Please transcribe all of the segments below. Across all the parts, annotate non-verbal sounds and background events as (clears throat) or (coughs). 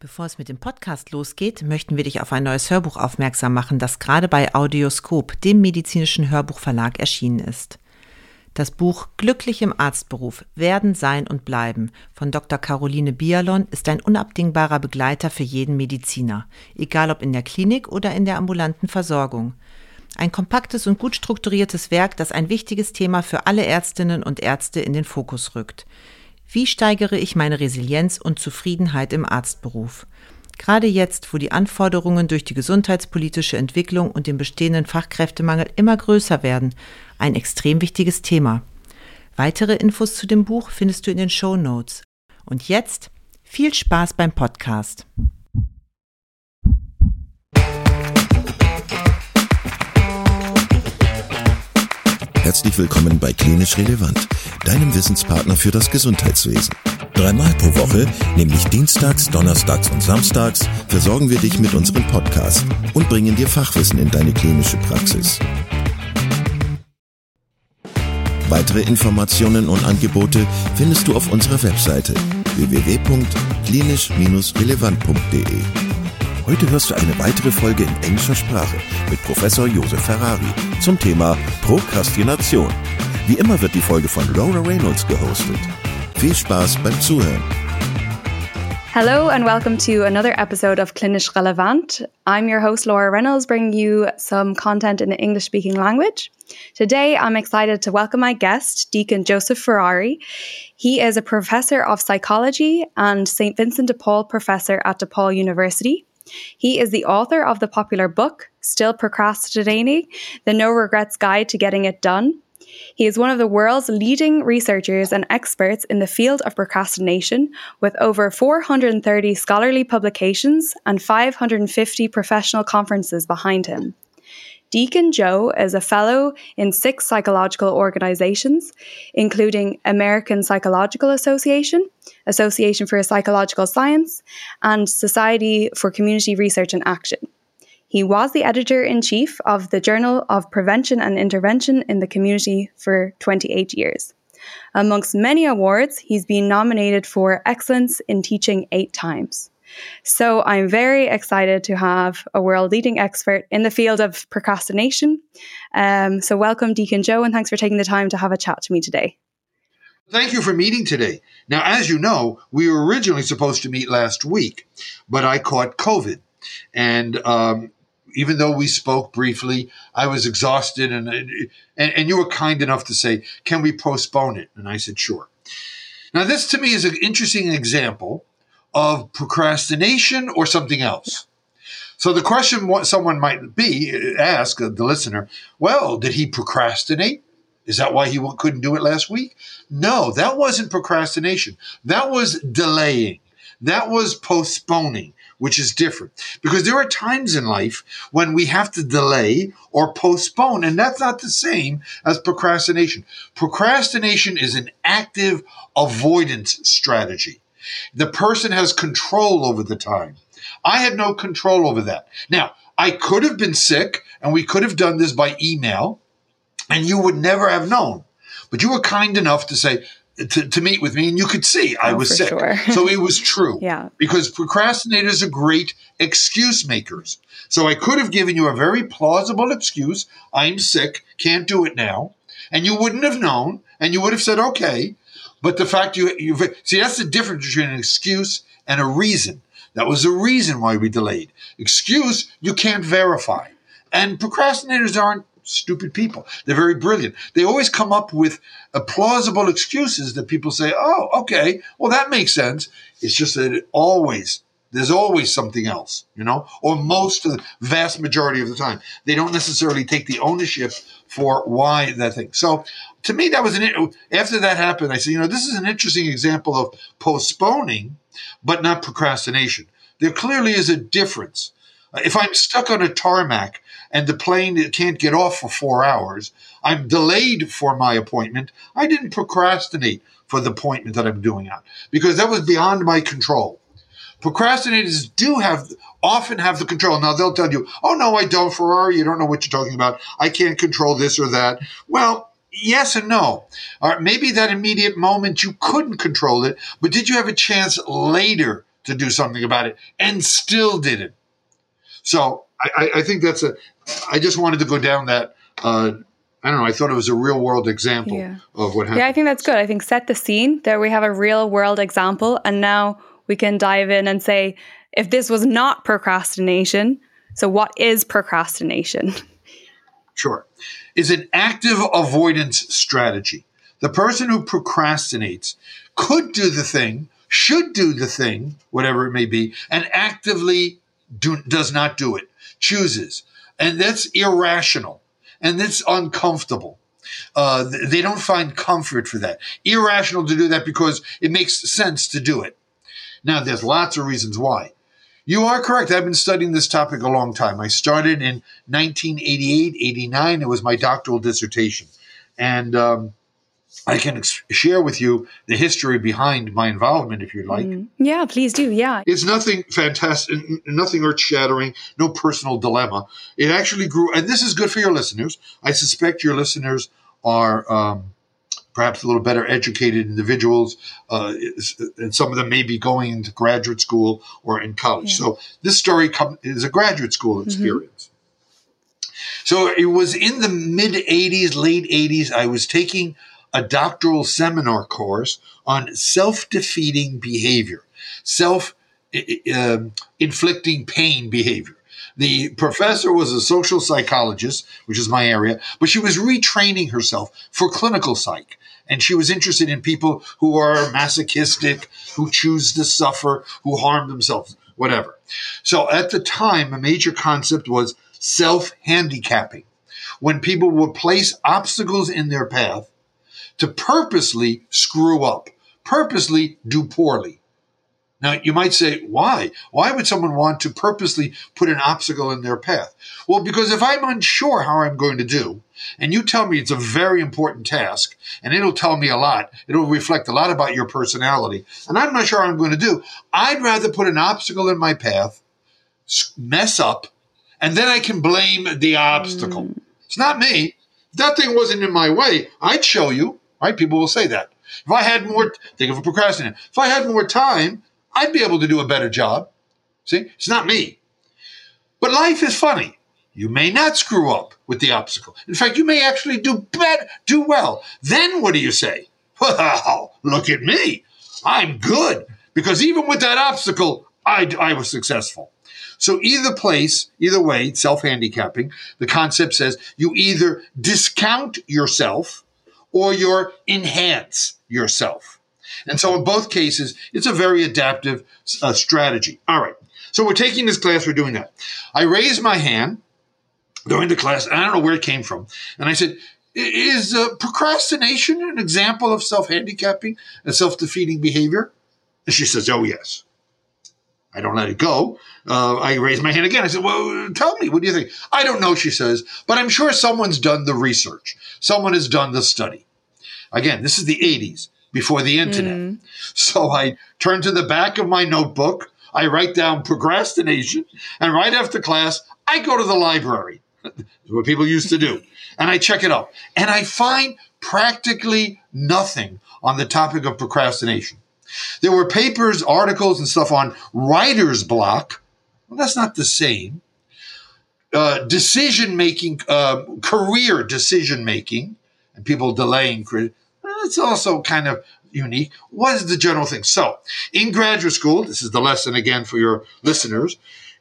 Bevor es mit dem Podcast losgeht, möchten wir dich auf ein neues Hörbuch aufmerksam machen, das gerade bei Audioskop, dem medizinischen Hörbuchverlag, erschienen ist. Das Buch Glücklich im Arztberuf Werden, Sein und Bleiben von Dr. Caroline Bialon ist ein unabdingbarer Begleiter für jeden Mediziner, egal ob in der Klinik oder in der ambulanten Versorgung. Ein kompaktes und gut strukturiertes Werk, das ein wichtiges Thema für alle Ärztinnen und Ärzte in den Fokus rückt. Wie steigere ich meine Resilienz und Zufriedenheit im Arztberuf? Gerade jetzt, wo die Anforderungen durch die gesundheitspolitische Entwicklung und den bestehenden Fachkräftemangel immer größer werden, ein extrem wichtiges Thema. Weitere Infos zu dem Buch findest du in den Show Notes. Und jetzt viel Spaß beim Podcast. Herzlich willkommen bei Klinisch Relevant, deinem Wissenspartner für das Gesundheitswesen. Dreimal pro Woche, nämlich Dienstags, Donnerstags und Samstags, versorgen wir dich mit unserem Podcast und bringen dir Fachwissen in deine klinische Praxis. Weitere Informationen und Angebote findest du auf unserer Webseite www.klinisch-relevant.de. Heute hörst du eine weitere Folge in englischer Sprache mit Professor Josef Ferrari zum Thema Prokrastination. Wie immer wird die Folge von Laura Reynolds gehostet. Viel Spaß beim Zuhören. Hello and welcome to another episode of Klinisch Relevant. I'm your host, Laura Reynolds, bringing you some content in the English speaking language. Today, I'm excited to welcome my guest, Deacon Joseph Ferrari. He is a professor of psychology and St. Vincent de Paul professor at DePaul University. He is the author of the popular book, Still Procrastinating The No Regrets Guide to Getting It Done. He is one of the world's leading researchers and experts in the field of procrastination, with over 430 scholarly publications and 550 professional conferences behind him. Deacon Joe is a fellow in six psychological organizations, including American Psychological Association, Association for Psychological Science, and Society for Community Research and Action. He was the editor in chief of the Journal of Prevention and Intervention in the Community for 28 years. Amongst many awards, he's been nominated for Excellence in Teaching eight times. So I'm very excited to have a world leading expert in the field of procrastination. Um, so welcome, Deacon Joe, and thanks for taking the time to have a chat to me today. Thank you for meeting today. Now, as you know, we were originally supposed to meet last week, but I caught COVID. And um, even though we spoke briefly, I was exhausted, and, and, and you were kind enough to say, Can we postpone it? And I said, Sure. Now, this to me is an interesting example of procrastination or something else. So the question someone might be ask the listener, well, did he procrastinate? Is that why he couldn't do it last week? No, that wasn't procrastination. That was delaying. That was postponing, which is different. Because there are times in life when we have to delay or postpone, and that's not the same as procrastination. Procrastination is an active avoidance strategy. The person has control over the time. I had no control over that. Now, I could have been sick and we could have done this by email and you would never have known. But you were kind enough to say, to, to meet with me, and you could see I Oh, was sick. sure. (laughs) so it was true. Yeah. Because procrastinators are great excuse makers. So I could have given you a very plausible excuse. I'm sick, can't do it now. And you wouldn't have known, and you would have said, okay. But the fact you, you see, that's the difference between an excuse and a reason. That was the reason why we delayed. Excuse, you can't verify. And procrastinators aren't stupid people. They're very brilliant. They always come up with plausible excuses that people say, oh, okay, well, that makes sense. It's just that it always, there's always something else, you know, or most of the vast majority of the time. They don't necessarily take the ownership for why that thing. So to me, that was an, after that happened, I said, you know, this is an interesting example of postponing, but not procrastination. There clearly is a difference. If I'm stuck on a tarmac and the plane can't get off for four hours, I'm delayed for my appointment. I didn't procrastinate for the appointment that I'm doing on because that was beyond my control. Procrastinators do have often have the control. Now they'll tell you, "Oh no, I don't, Ferrari. You don't know what you're talking about. I can't control this or that." Well, yes and no. Maybe that immediate moment you couldn't control it, but did you have a chance later to do something about it and still didn't. So I, I think that's a, I just wanted to go down that, uh, I don't know. I thought it was a real world example Yeah. of what happened. Yeah, I think that's good. I think set the scene. There we have a real world example. And now we can dive in and say, if this was not procrastination, so what is procrastination? Sure. Is an active avoidance strategy. The person who procrastinates could do the thing, should do the thing, whatever it may be, and actively do, does not do it, chooses. And that's irrational and that's uncomfortable. Uh, they don't find comfort for that. Irrational to do that because it makes sense to do it. Now, there's lots of reasons why. You are correct. I've been studying this topic a long time. I started in 1988, 89. It was my doctoral dissertation. And um, I can ex- share with you the history behind my involvement if you'd like. Yeah, please do. Yeah. It's nothing fantastic, nothing earth shattering, no personal dilemma. It actually grew, and this is good for your listeners. I suspect your listeners are um, perhaps a little better educated individuals, uh, and some of them may be going into graduate school or in college. So this story come, is a graduate school experience. So it was in the mid 80s, late 80s. I was taking a doctoral seminar course on self defeating behavior, self um, inflicting pain behavior. The professor was a social psychologist, which is my area, but she was retraining herself for clinical psych. And she was interested in people who are masochistic, who choose to suffer, who harm themselves, whatever. So at the time, a major concept was self handicapping. When people would place obstacles in their path to purposely screw up, purposely do poorly. Now, you might say, why? Why would someone want to purposely put an obstacle in their path? Well, because if I'm unsure how I'm going to do, and you tell me it's a very important task, and it'll tell me a lot, it'll reflect a lot about your personality, and I'm not sure how I'm going to do, I'd rather put an obstacle in my path, mess up, and then I can blame the obstacle. Mm. It's not me. If that thing wasn't in my way, I'd show you, right? People will say that. If I had more, think of a procrastinator. If I had more time, I'd be able to do a better job. See, it's not me. But life is funny. You may not screw up with the obstacle. In fact, you may actually do better, do well. Then what do you say? (laughs) Well, look at me. I'm good because even with that obstacle, I, I was successful. So either place, either way, self handicapping, the concept says you either discount yourself or you enhance yourself. And so in both cases, it's a very adaptive uh, strategy. All right. So we're taking this class, we're doing that. I raised my hand during the class, and I don't know where it came from. And I said, Is uh, procrastination an example of self handicapping and self defeating behavior? And she says, Oh, yes. I don't let it go. Uh, I raise my hand again. I said, Well, tell me, what do you think? I don't know, she says, but I'm sure someone's done the research. Someone has done the study. Again, this is the 80s before the internet. So I turn to the back of my notebook. I write down procrastination. And right after class, I go to the library. (laughs) What people used to do. (laughs) And I check it out. And I find practically nothing on the topic of procrastination. There were papers, articles, and stuff on writer's block. Well, that's not the same. Uh, decision making, uh, career decision making, and people delaying. It's also kind of unique. What is the general thing? So, in graduate school, this is the lesson again for your listeners.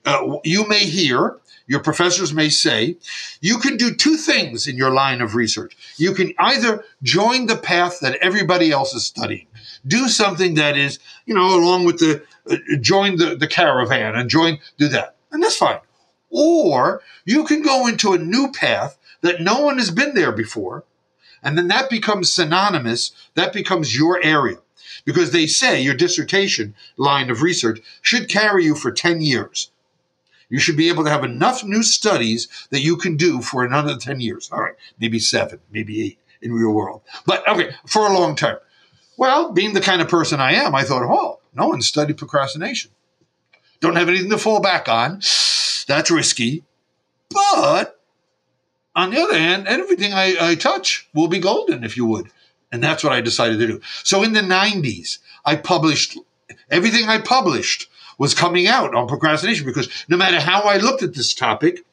Uh, you may hear, your professors may say, you can do two things in your line of research. You can either join the path that everybody else is studying, do something that is, you know, along with the, uh, join the, the caravan and join, do that. And that's fine. Or you can go into a new path that no one has been there before. And then that becomes synonymous. That becomes your area because they say your dissertation line of research should carry you for 10 years. You should be able to have enough new studies that you can do for another 10 years. All right, maybe seven, maybe eight in real world. But okay, for a long term. Well, being the kind of person I am, I thought, oh, no one studied procrastination. Don't have anything to fall back on. That's risky. But on the other hand, everything I, I touch will be golden, if you would. And that's what I decided to do. So in the 90s, I published everything I published. was coming out on procrastination because no matter how I looked at this topic,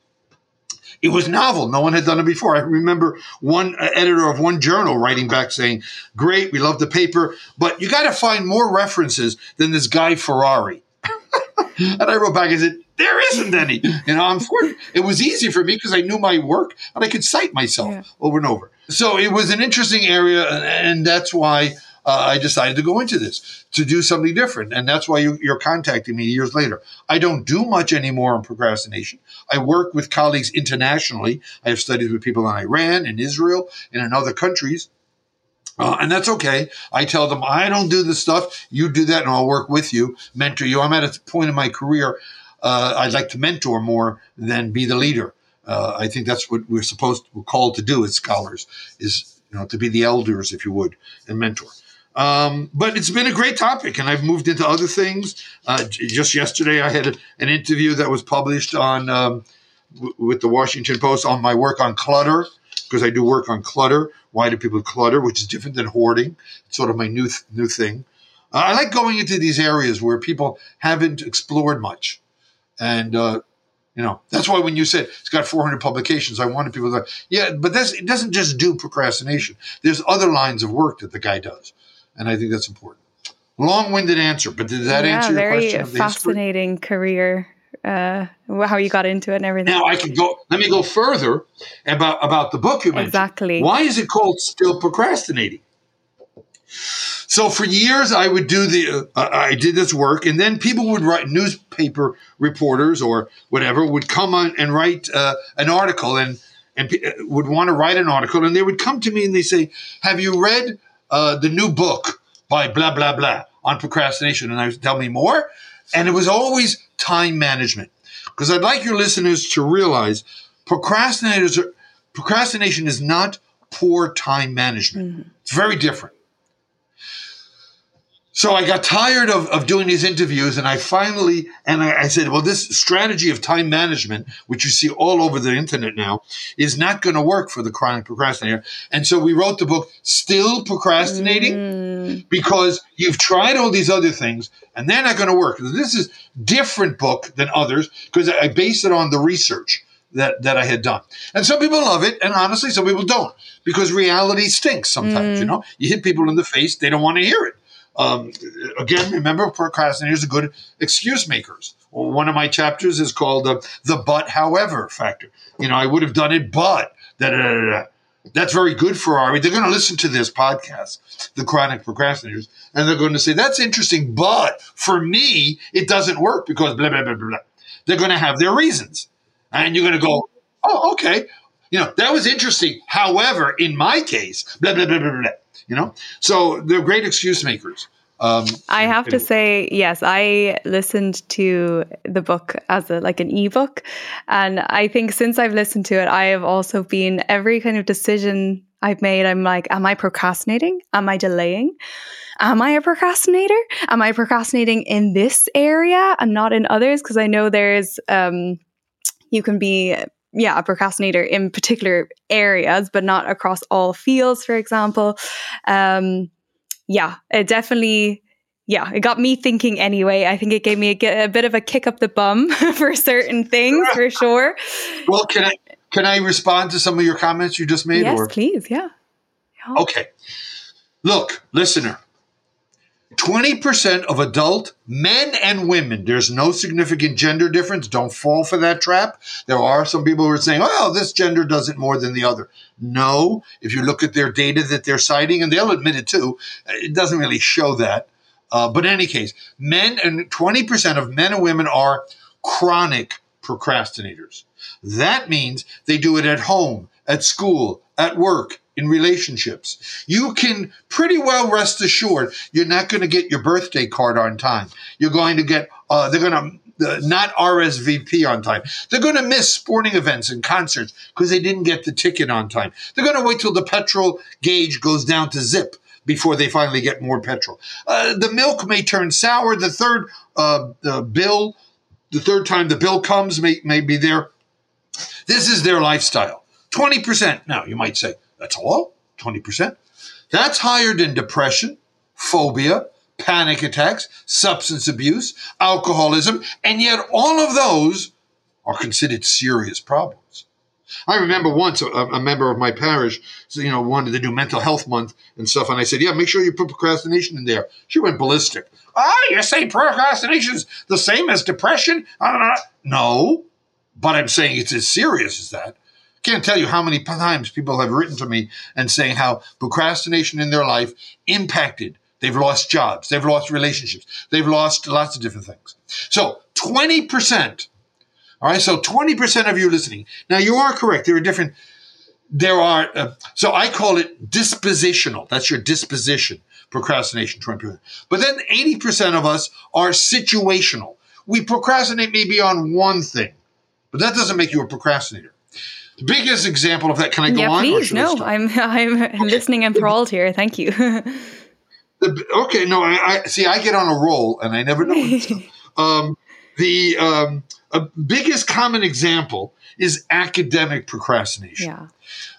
it was novel. No one had done it before. I remember one uh, editor of one journal writing back saying, Great, we love the paper, but you got to find more references than this guy Ferrari. (laughs) and I wrote back and said, There isn't any. You know, I'm It was easy for me because I knew my work and I could cite myself yeah. over and over. So it was an interesting area, and that's why uh, I decided to go into this to do something different. And that's why you, are contacting me years later. I don't do much anymore on procrastination. I work with colleagues internationally. I have studied with people in Iran in Israel and in other countries. Uh, and that's okay. I tell them, I don't do the stuff. You do that, and I'll work with you, mentor you. I'm at a point in my career, uh, I'd like to mentor more than be the leader. Uh, I think that's what we're supposed, we're called to do as scholars, is you know to be the elders, if you would, and mentor. Um, but it's been a great topic, and I've moved into other things. Uh, just yesterday, I had a, an interview that was published on um, w- with the Washington Post on my work on clutter, because I do work on clutter. Why do people clutter? Which is different than hoarding. It's sort of my new th- new thing. Uh, I like going into these areas where people haven't explored much, and uh, you know that's why when you said it's got 400 publications, I wanted people to yeah, but that's it doesn't just do procrastination. There's other lines of work that the guy does and I think that's important. Long-winded answer, but did that yeah, answer your very question? Very fascinating career. Uh, how you got into it and everything. Now I can go. Let me go further about about the book you mentioned. Exactly. Why is it called "Still Procrastinating"? So for years I would do the uh, I did this work, and then people would write newspaper reporters or whatever would come on and write uh, an article and and uh, would want to write an article, and they would come to me and they say, "Have you read uh, the new book by blah blah blah on procrastination, and I would tell me more. And it was always time management because I'd like your listeners to realize procrastinators are, procrastination is not poor time management. Mm-hmm. It's very different. So I got tired of, of doing these interviews and I finally, and I, I, said, well, this strategy of time management, which you see all over the internet now, is not going to work for the chronic procrastinator. And so we wrote the book, Still Procrastinating, mm. because you've tried all these other things and they're not going to work. This is different book than others because I based it on the research that, that I had done. And some people love it, and honestly, some people don't because reality stinks sometimes. Mm. You know, you hit people in the face, they don't want to hear it. Um, again, remember, procrastinators are good excuse makers. One of my chapters is called uh, the "but however" factor. You know, I would have done it, but da, da, da, that's very good Ferrari. They're going to listen to this podcast, the chronic procrastinators, and they're going to say that's interesting, but for me, it doesn't work because blah blah blah blah. blah. They're going to have their reasons, and you're going to go, oh, okay. You know, that was interesting. However, in my case, blah blah blah blah blah you know so they're great excuse makers um, I have to say, yes, I listened to the book as a, like an ebook, and I think since I've listened to it, I have also been every kind of decision I've made. I'm like, am I procrastinating? Am I delaying? Am I a procrastinator? Am I procrastinating in this area and not in others? Because I know there's, um, you can be yeah, a procrastinator in particular areas, but not across all fields, for example. Um, yeah, it definitely, yeah, it got me thinking anyway. I think it gave me a, a bit of a kick up the bum (laughs) for certain (laughs) things, for sure. Well, can I can I respond to some of your comments you just made? Yes, or? please. Yeah. yeah. Okay. Look, listener, 20% of adult men and women, there's no significant gender difference. Don't fall for that trap. There are some people who are saying, oh, this gender does it more than the other. No, if you look at their data that they're citing, and they'll admit it too, it doesn't really show that. Uh, but in any case, men and 20% of men and women are chronic procrastinators. That means they do it at home, at school, at work, in relationships. You can pretty well rest assured you're not going to get your birthday card on time. You're going to get, uh, they're going to uh, not RSVP on time. They're going to miss sporting events and concerts because they didn't get the ticket on time. They're going to wait till the petrol gauge goes down to zip before they finally get more petrol. Uh, the milk may turn sour. The third uh, bill, the third time the bill comes may, may be there. This is their lifestyle. 20%. Now, you might say, that's all? 20%? That's higher than depression, phobia, panic attacks, substance abuse, alcoholism, and yet all of those are considered serious problems. I remember once a, a, member of my parish, you know, wanted to do mental health month and stuff, and I said, "Yeah, make sure you put procrastination in there." She went ballistic. Ah, you say procrastination's the same as depression? Uh, no, but I'm saying it's as serious as that. Can't tell you how many times people have written to me and saying how procrastination in their life impacted. They've lost jobs, they've lost relationships, they've lost lots of different things. So 20%, all right, so 20% of you listening. Now you are correct. There are different, there are, uh, so I call it dispositional. That's your disposition, procrastination, 20%. But then 80% of us are situational. We procrastinate maybe on one thing, but that doesn't make you a procrastinator. Biggest example of that, can I go yeah, on? Please, no, I'm (laughs) I'm okay. listening enthralled here. Thank you. the, okay, no, I, I, see. I get on a roll, and I never know. (laughs) um, the um, biggest common example is academic procrastination. Yeah.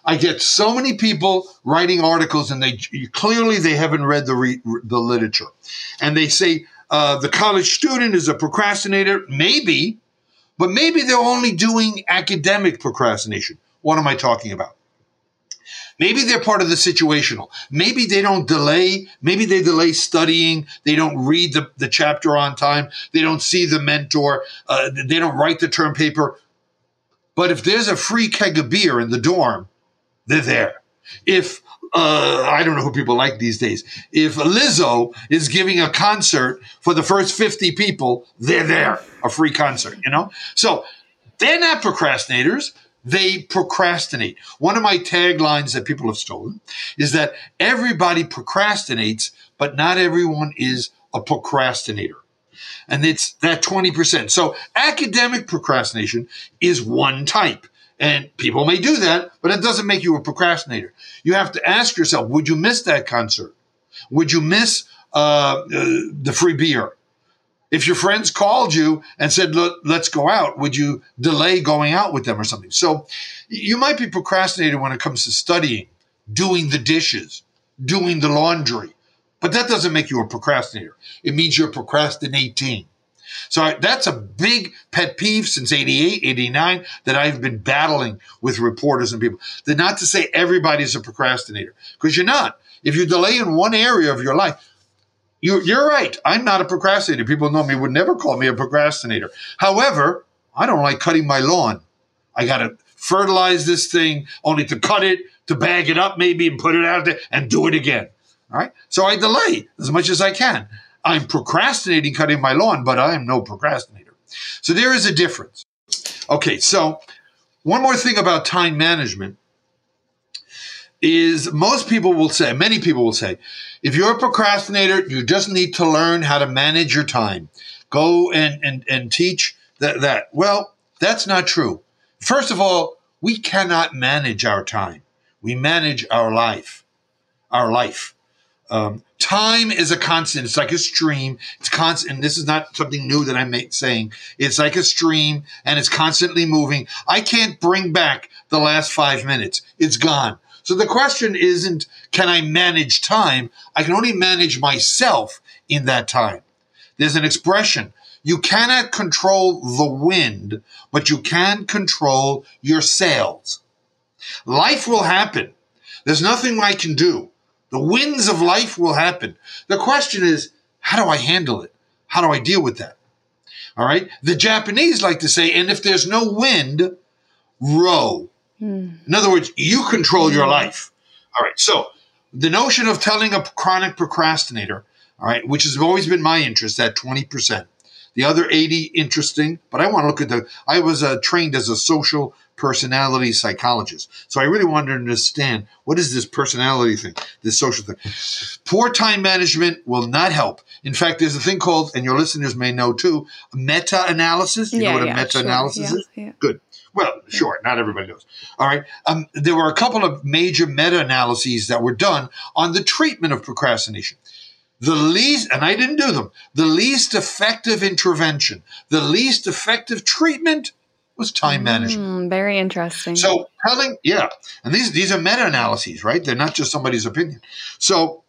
I get so many people writing articles, and they clearly they haven't read the re, the literature, and they say uh, the college student is a procrastinator. Maybe but maybe they're only doing academic procrastination. What am I talking about? Maybe they're part of the situational. Maybe they don't delay. Maybe they delay studying. They don't read the, the chapter on time. They don't see the mentor. Uh, they don't write the term paper. But if there's a free keg of beer in the dorm, they're there. If uh, I don't know who people like these days. If Lizzo is giving a concert for the first 50 people, they're there, a free concert, you know? So they're not procrastinators. They procrastinate. One of my taglines that people have stolen is that everybody procrastinates, but not everyone is a procrastinator. And it's that 20%. So academic procrastination is one type. And people may do that, but it doesn't make you a procrastinator. You have to ask yourself, would you miss that concert? Would you miss uh, uh, the free beer? If your friends called you and said, Look, let's go out, would you delay going out with them or something? So you might be procrastinating when it comes to studying, doing the dishes, doing the laundry, but that doesn't make you a procrastinator. It means you're procrastinating. So that's a big pet peeve since 88, 89 that I've been battling with reporters and people. That not to say everybody's a procrastinator, because you're not. If you delay in one area of your life, you, you're right. I'm not a procrastinator. People know me would never call me a procrastinator. However, I don't like cutting my lawn. I got to fertilize this thing only to cut it, to bag it up maybe and put it out there and do it again. All right. So I delay as much as I can. I'm procrastinating cutting my lawn, but I am no procrastinator. So there is a difference. Okay, so one more thing about time management is most people will say, many people will say, if you're a procrastinator, you just need to learn how to manage your time. Go and, and, and teach that, that. Well, that's not true. First of all, we cannot manage our time. We manage our life. Our life. Um, time is a constant. It's like a stream. It's constant. And this is not something new that I'm saying. It's like a stream and it's constantly moving. I can't bring back the last five minutes. It's gone. So the question isn't, can I manage time? I can only manage myself in that time. There's an expression. You cannot control the wind, but you can control your sails. Life will happen. There's nothing I can do. The winds of life will happen. The question is, how do I handle it? How do I deal with that? All right. The Japanese like to say, and if there's no wind, row. Mm. In other words, you control your life. All right. So the notion of telling a chronic procrastinator, all right, which has always been my interest, that 20%. The other 80 interesting, but I want to look at the I was uh, trained as a social personality psychologist. So I really wanted to understand what is this personality thing, this social thing. Poor time management will not help. In fact, there's a thing called, and your listeners may know too, meta analysis. You yeah, know what yeah, a meta analysis sure. is? Yeah, Good. Well, sure, not everybody knows. All right. Um, there were a couple of major meta analyses that were done on the treatment of procrastination. The least, and I didn't do them, the least effective intervention, the least effective treatment was time management. Mm, very interesting. So telling, yeah, and these these are meta analyses, right? They're not just somebody's opinion. So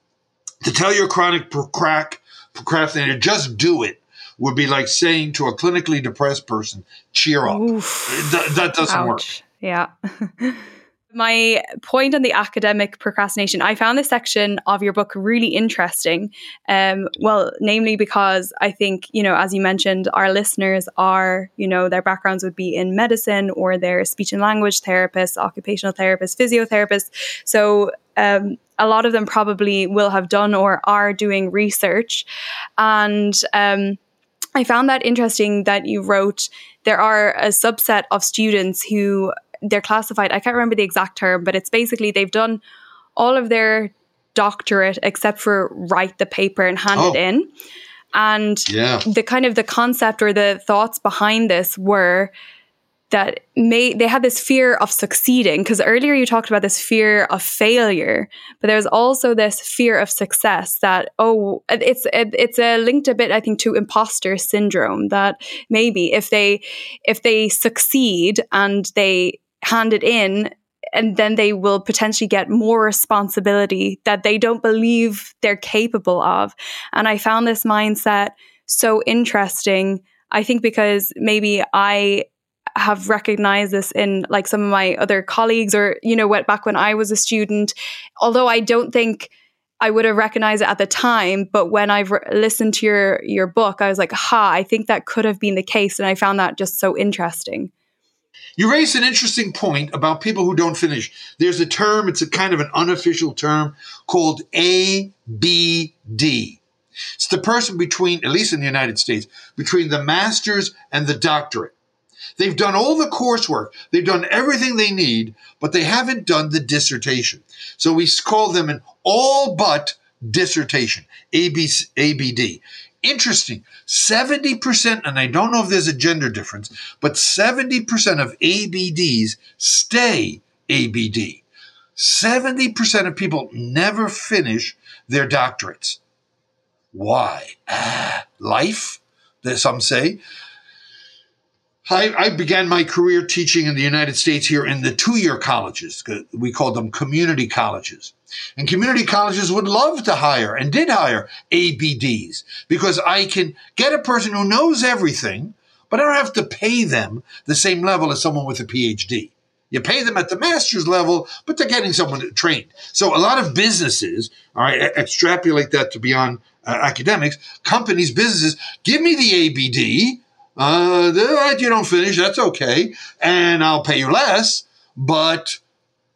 to tell your chronic procrac procrastinator, just do it, would be like saying to a clinically depressed person, cheer up. That, that, doesn't Ouch. work. Yeah. (laughs) my point on the academic procrastination, I found this section of your book really interesting. Um, well, namely because I think, you know, as you mentioned, our listeners are, you know, their backgrounds would be in medicine or they're speech and language therapists, occupational therapists, physiotherapists. So, um, a lot of them probably will have done or are doing research. And um, I found that interesting that you wrote there are a subset of students who they're classified. I can't remember the exact term, but it's basically they've done all of their doctorate except for write the paper and hand oh. it in. And yeah. the kind of the concept or the thoughts behind this were that may they had this fear of succeeding because earlier you talked about this fear of failure but there's also this fear of success that oh it's it, it's a linked a bit i think to imposter syndrome that maybe if they if they succeed and they hand it in and then they will potentially get more responsibility that they don't believe they're capable of. And I found this mindset so interesting. I think because maybe I have recognized this in like some of my other colleagues or, you know, what back when I was a student, although I don't think I would have recognized it at the time, but when I've re- listened to your your book, I was like, "Ha! I think that could have been the case," and I found that just so interesting. You raised an interesting point about people who don't finish. There's a term, it's a kind of an unofficial term called ABD. It's the person between, at least in the United States, between the master's and the doctorate. They've done all the coursework, they've done everything they need, but they haven't done the dissertation. So we call them an all but dissertation, ABD. Interesting. 70%, and I don't know if there's a gender difference, but 70% of ABDs stay ABD. 70% of people never finish their doctorates. Why? Ah, life, some say. I, I, began my career teaching in the United States here in the two year colleges. We called them community colleges. And community colleges would love to hire and did hire ABDs because I can get a person who knows everything, but I don't have to pay them the same level as someone with a PhD. You pay them at the master's level, but they're getting someone trained. So a lot of businesses, all right, extrapolate that to beyond uh, academics, companies, businesses, give me the ABD uh, you don't finish, that's okay. And I'll pay you less, but,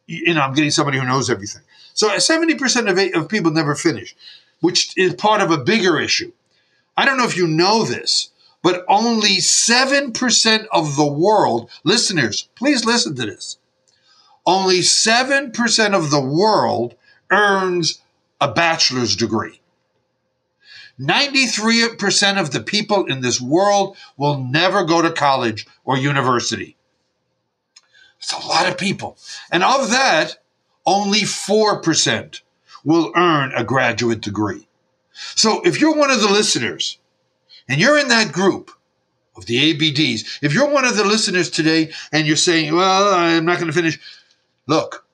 you know, I'm getting somebody who knows everything. So 70% of, of people never finish, which is part of a bigger issue. I don't know if you know this, but only 7% of the world, listeners, please listen to this. Only 7% of the world earns a bachelor's degree. 93% of the people in this world will never go to college or university. It's a lot of people. And of that, only 4% will earn a graduate degree. So if you're one of the listeners and you're in that group of the ABDs, if you're one of the listeners today and you're saying, well, I'm not going to finish, look,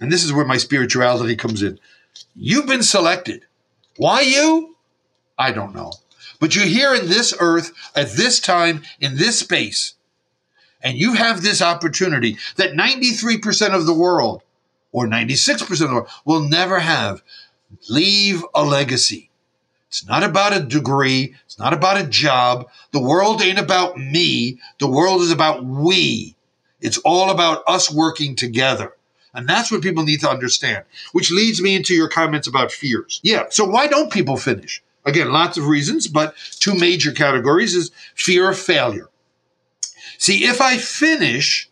and this is where my spirituality comes in. You've been selected. Why you? I don't know. But you're here in this earth at this time in this space, and you have this opportunity that 93% of the world or 96% of the world will never have. Leave a legacy. It's not about a degree. It's not about a job. The world ain't about me. The world is about we. It's all about us working together. And that's what people need to understand, which leads me into your comments about fears. Yeah. So why don't people finish? Again, lots of reasons, but two major categories is fear of failure. See, if I finish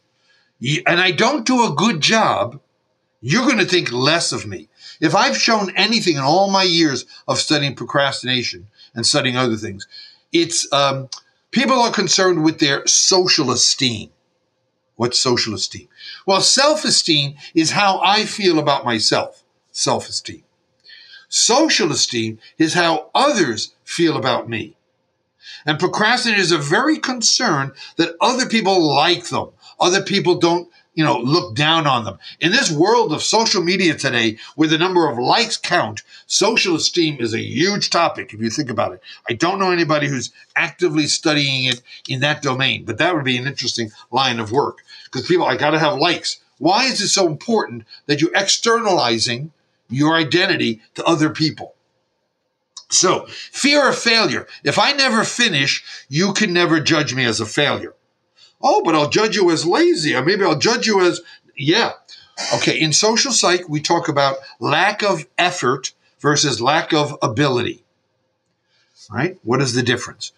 and I don't do a good job, you're going to think less of me. If I've shown anything in all my years of studying procrastination and studying other things, it's um, people are concerned with their social esteem. What's social esteem? Well, self esteem is how I feel about myself. Self esteem. Social esteem is how others feel about me. And procrastinators are very concerned that other people like them. Other people don't you know, look down on them. In this world of social media today, where the number of likes count, social esteem is a huge topic if you think about it. I don't know anybody who's actively studying it in that domain, but that would be an interesting line of work because people, I got to have likes. Why is it so important that you're externalizing your identity to other people? So, fear of failure. If I never finish, you can never judge me as a failure. Oh, but I'll judge you as lazy, or maybe I'll judge you as, yeah. Okay, in social psych, we talk about lack of effort versus lack of ability. Right? What is the difference?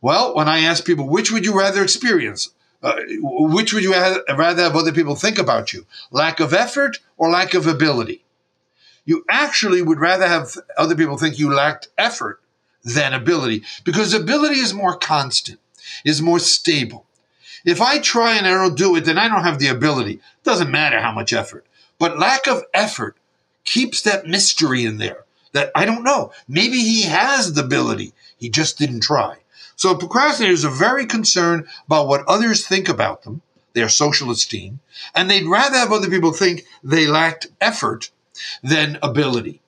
Well, when I ask people, which would you rather experience? Uh, which would you rather have other people think about you? Lack of effort or lack of ability? You actually would rather have other people think you lacked effort than ability because ability is more constant, is more stable. If I try and I don't do it, then I don't have the ability. It doesn't matter how much effort. But lack of effort keeps that mystery in there that I don't know. Maybe he has the ability. He just didn't try. So procrastinators are very concerned about what others think about them, their social esteem, and they'd rather have other people think they lacked effort than ability.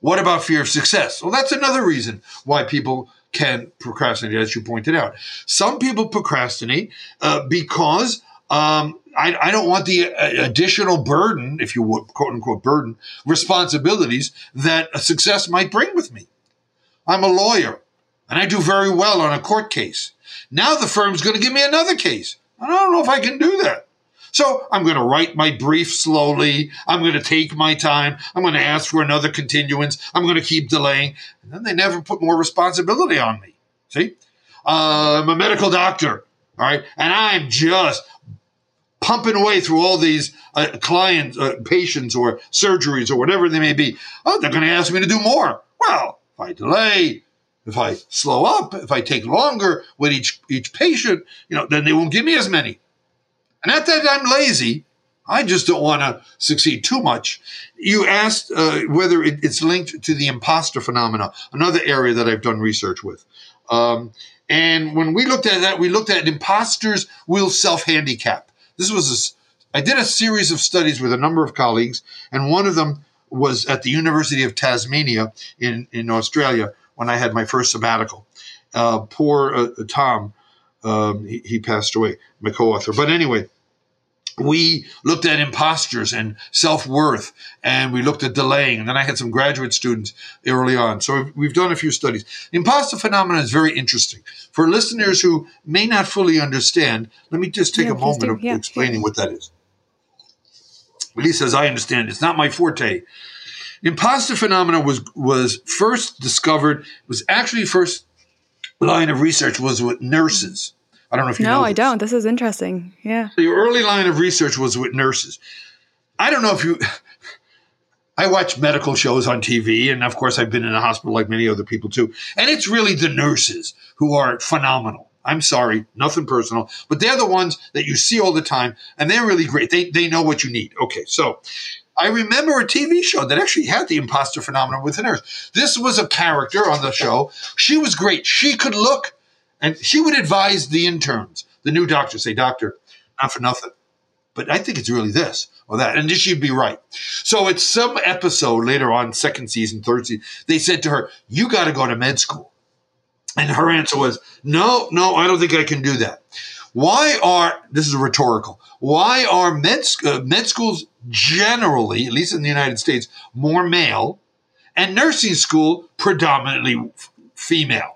What about fear of success? Well, that's another reason why people can procrastinate, as you pointed out. Some people procrastinate uh, because um, I, I, don't want the uh, additional burden, if you would, quote unquote, burden, responsibilities that a success might bring with me. I'm a lawyer and I do very well on a court case. Now the firm's going to give me another case. I don't know if I can do that. So I'm going to write my brief slowly. I'm going to take my time. I'm going to ask for another continuance. I'm going to keep delaying. And then they never put more responsibility on me. See? Uh, I'm a medical doctor. All right. And I'm just pumping away through all these uh, clients, uh, patients, or surgeries, or whatever they may be. Oh, they're going to ask me to do more. Well, if I delay, if I slow up, if I take longer with each each patient, you know, then they won't give me as many. Not that I'm lazy. I just don't want to succeed too much. You asked uh, whether it, it's linked to the imposter phenomena, another area that I've done research with. Um, and when we looked at that, we looked at imposters will self handicap. This was a, I did a series of studies with a number of colleagues, and one of them was at the University of Tasmania in, in Australia when I had my first sabbatical. Uh, poor uh, Tom, um, he, he passed away, my co author. But anyway, we looked at impostures and self worth, and we looked at delaying. And then I had some graduate students early on. So we've done a few studies. Imposter phenomenon is very interesting. For listeners who may not fully understand, let me just take yeah, a moment of yeah, explaining yeah. what that is. At least as I understand, it's not my forte. Imposter phenomena was was first discovered was actually first line of research was with nurses I don't know if you no, know. No, I don't. This is interesting. Yeah. The early line of research was with nurses. I don't know if you. (laughs) I watch medical shows on TV, and of course, I've been in a hospital like many other people too. And it's really the nurses who are phenomenal. I'm sorry, nothing personal, but they're the ones that you see all the time, and they're really great. They they know what you need. Okay, so I remember a TV show that actually had the imposter phenomenon with a nurse. This was a character on the show. She was great. She could look and she would advise the interns, the new doctor, say, Doctor, not for nothing, but I think it's really this or that. And she'd be right. So it's some episode later on, second season, third season, they said to her, You got to go to med school. And her answer was, No, no, I don't think I can do that. Why are, this is rhetorical, why are med, uh, med schools generally, at least in the United States, more male and nursing school predominantly female?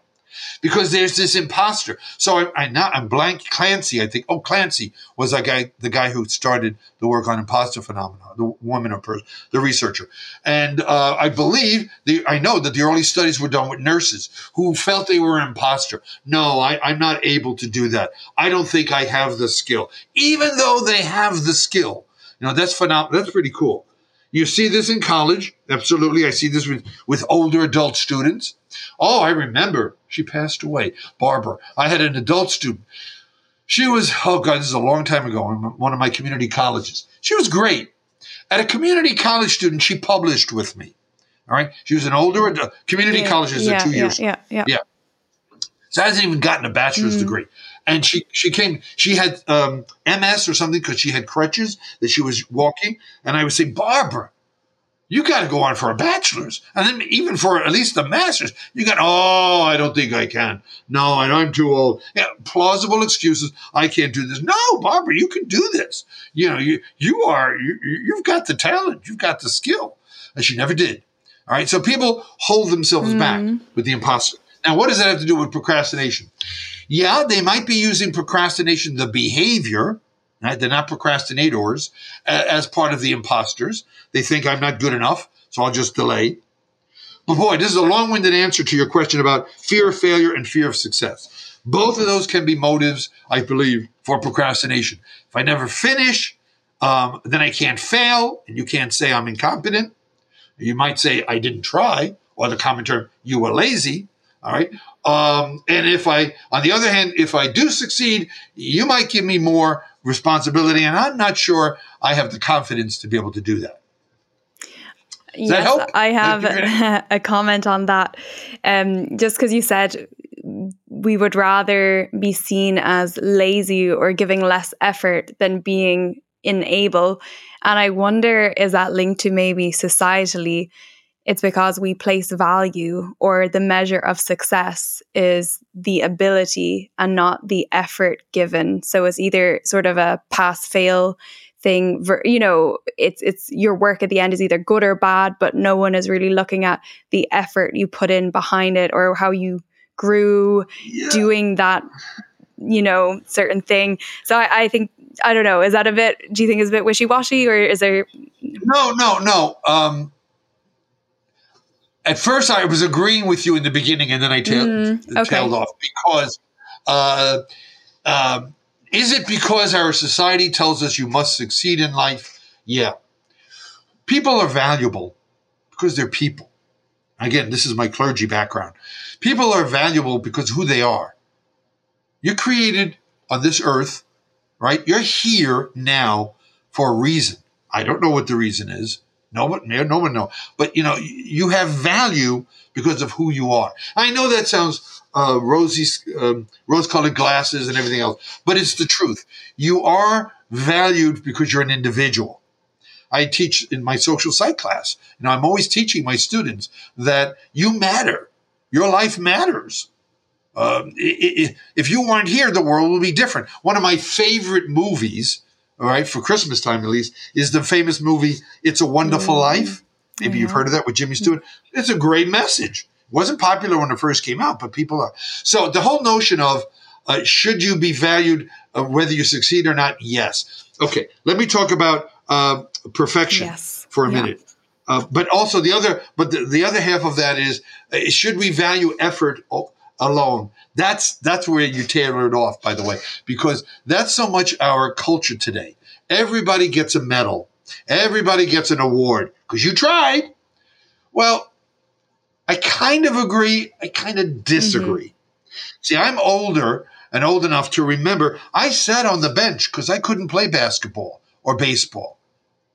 Because there's this imposter. So I, I now I'm blank Clancy. I think oh Clancy was that guy, the guy who started the work on imposter phenomena, the woman or person, the researcher, and uh, I believe the I know that the early studies were done with nurses who felt they were an imposter. No, I, I'm not able to do that. I don't think I have the skill, even though they have the skill. You know that's phenomenal. That's pretty cool. You see this in college. Absolutely. I see this with, with older adult students. Oh, I remember she passed away. Barbara. I had an adult student. She was, oh God, this is a long time ago in one of my community colleges. She was great. At a community college student, she published with me. All right. She was an older adult, community yeah, colleges yeah, are two yeah, years. Yeah, yeah, yeah. So I hasn't even gotten a bachelor's mm. degree. And she, she came, she had um, MS or something because she had crutches that she was walking. And I would say, Barbara, you got to go on for a bachelor's. And then even for at least a master's, you got, oh, I don't think I can. No, I'm too old. Yeah, plausible excuses. I can't do this. No, Barbara, you can do this. You know, you, you are, you, you've got the talent. You've got the skill. And she never did. All right. So people hold themselves mm. back with the imposter. Now, what does that have to do with procrastination? Yeah, they might be using procrastination, the behavior, right? They're not procrastinators as part of the imposters. They think I'm not good enough, so I'll just delay. But boy, this is a long winded answer to your question about fear of failure and fear of success. Both of those can be motives, I believe, for procrastination. If I never finish, um, then I can't fail, and you can't say I'm incompetent. You might say I didn't try, or the common term, you were lazy. All right. Um, and if I, on the other hand, if I do succeed, you might give me more responsibility. And I'm not sure I have the confidence to be able to do that. Does yes, that I have (laughs) a comment on that. Um, just because you said we would rather be seen as lazy or giving less effort than being unable. And I wonder, is that linked to maybe societally? It's because we place value or the measure of success is the ability and not the effort given. So it's either sort of a pass fail thing you know it's it's your work at the end is either good or bad but no one is really looking at the effort you put in behind it or how you grew yeah. doing that you know certain thing so I, I, think i don't know is that a bit do you think is a bit wishy-washy or is there no no no um at first I was agreeing with you in the beginning, and then I tailed, mm, okay. tailed off because uh, uh, is it because our society tells us you must succeed in life? Yeah. People are valuable because they're people. Again, this is my clergy background. People are valuable because who they are. You're created on this earth, right? You're here now for a reason. I don't know what the reason is. No one, no one knows. But you know, you have value because of who you are. I know that sounds uh, rosy, um, rose-colored glasses and everything else, but it's the truth. You are valued because you're an individual. I teach in my social psych class, and I'm always teaching my students that you matter. Your life matters. Um, if you weren't here, the world would be different. One of my favorite movies all right, for Christmas time at least, is the famous movie It's a Wonderful mm. Life. Maybe yeah. you've heard of that with Jimmy Stewart. It's a great message. It wasn't popular when it first came out, but people are. So the whole notion of uh, should you be valued uh, whether you succeed or not? Yes. Okay, let me talk about uh, perfection yes. for a yeah. minute. Uh, but also the other, but the, the other half of that is, uh, should we value effort alone? That's that's where you tailor it off, by the way, because that's so much our culture today. Everybody gets a medal. Everybody gets an award because you tried. Well, I kind of agree. I kind of disagree. Mm-hmm. See, I'm older and old enough to remember I sat on the bench because I couldn't play basketball or baseball.